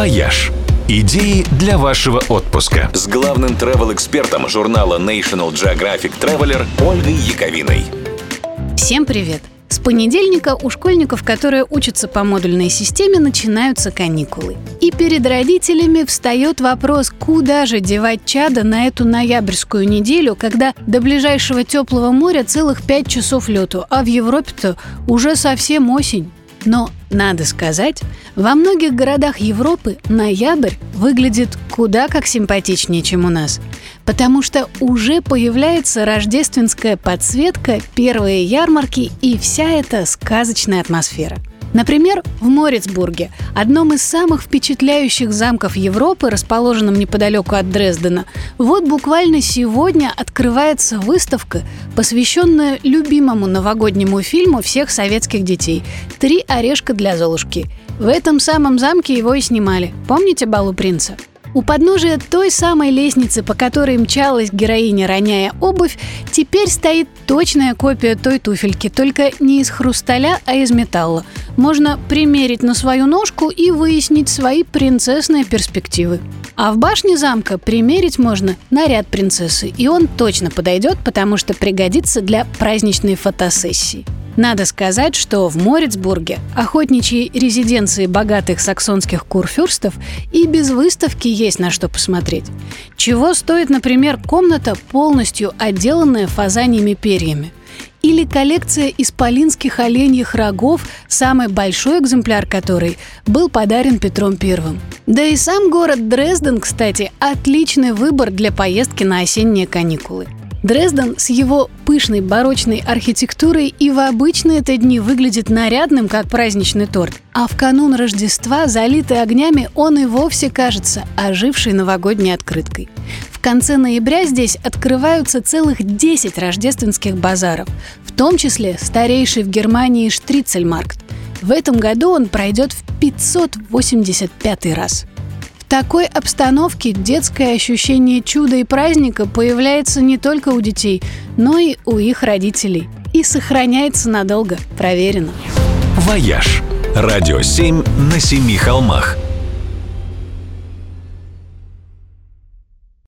«Вояж». Идеи для вашего отпуска. С главным travel-экспертом журнала National Geographic Traveler Ольгой Яковиной. Всем привет! С понедельника у школьников, которые учатся по модульной системе, начинаются каникулы. И перед родителями встает вопрос, куда же девать чада на эту ноябрьскую неделю, когда до ближайшего теплого моря целых пять часов лету, а в Европе-то уже совсем осень. Но, надо сказать, во многих городах Европы ноябрь выглядит куда как симпатичнее, чем у нас. Потому что уже появляется рождественская подсветка, первые ярмарки и вся эта сказочная атмосфера – Например, в Морицбурге, одном из самых впечатляющих замков Европы, расположенном неподалеку от Дрездена, вот буквально сегодня открывается выставка, посвященная любимому новогоднему фильму всех советских детей «Три орешка для Золушки». В этом самом замке его и снимали. Помните «Балу принца»? У подножия той самой лестницы, по которой мчалась героиня, роняя обувь, теперь стоит точная копия той туфельки, только не из хрусталя, а из металла. Можно примерить на свою ножку и выяснить свои принцессные перспективы. А в башне замка примерить можно наряд принцессы, и он точно подойдет, потому что пригодится для праздничной фотосессии. Надо сказать, что в Морицбурге, охотничьей резиденции богатых саксонских курфюрстов, и без выставки есть на что посмотреть. Чего стоит, например, комната, полностью отделанная фазаньями перьями – или коллекция исполинских оленьих рогов, самый большой экземпляр которой был подарен Петром Первым. Да и сам город Дрезден, кстати, отличный выбор для поездки на осенние каникулы. Дрезден с его пышной барочной архитектурой и в обычные это дни выглядит нарядным, как праздничный торт, а в канун Рождества, залитый огнями, он и вовсе кажется ожившей новогодней открыткой. В конце ноября здесь открываются целых 10 рождественских базаров, в том числе старейший в Германии Штрицельмаркт. В этом году он пройдет в 585 раз такой обстановке детское ощущение чуда и праздника появляется не только у детей, но и у их родителей. И сохраняется надолго, проверено. «Вояж» – радио 7 на семи холмах –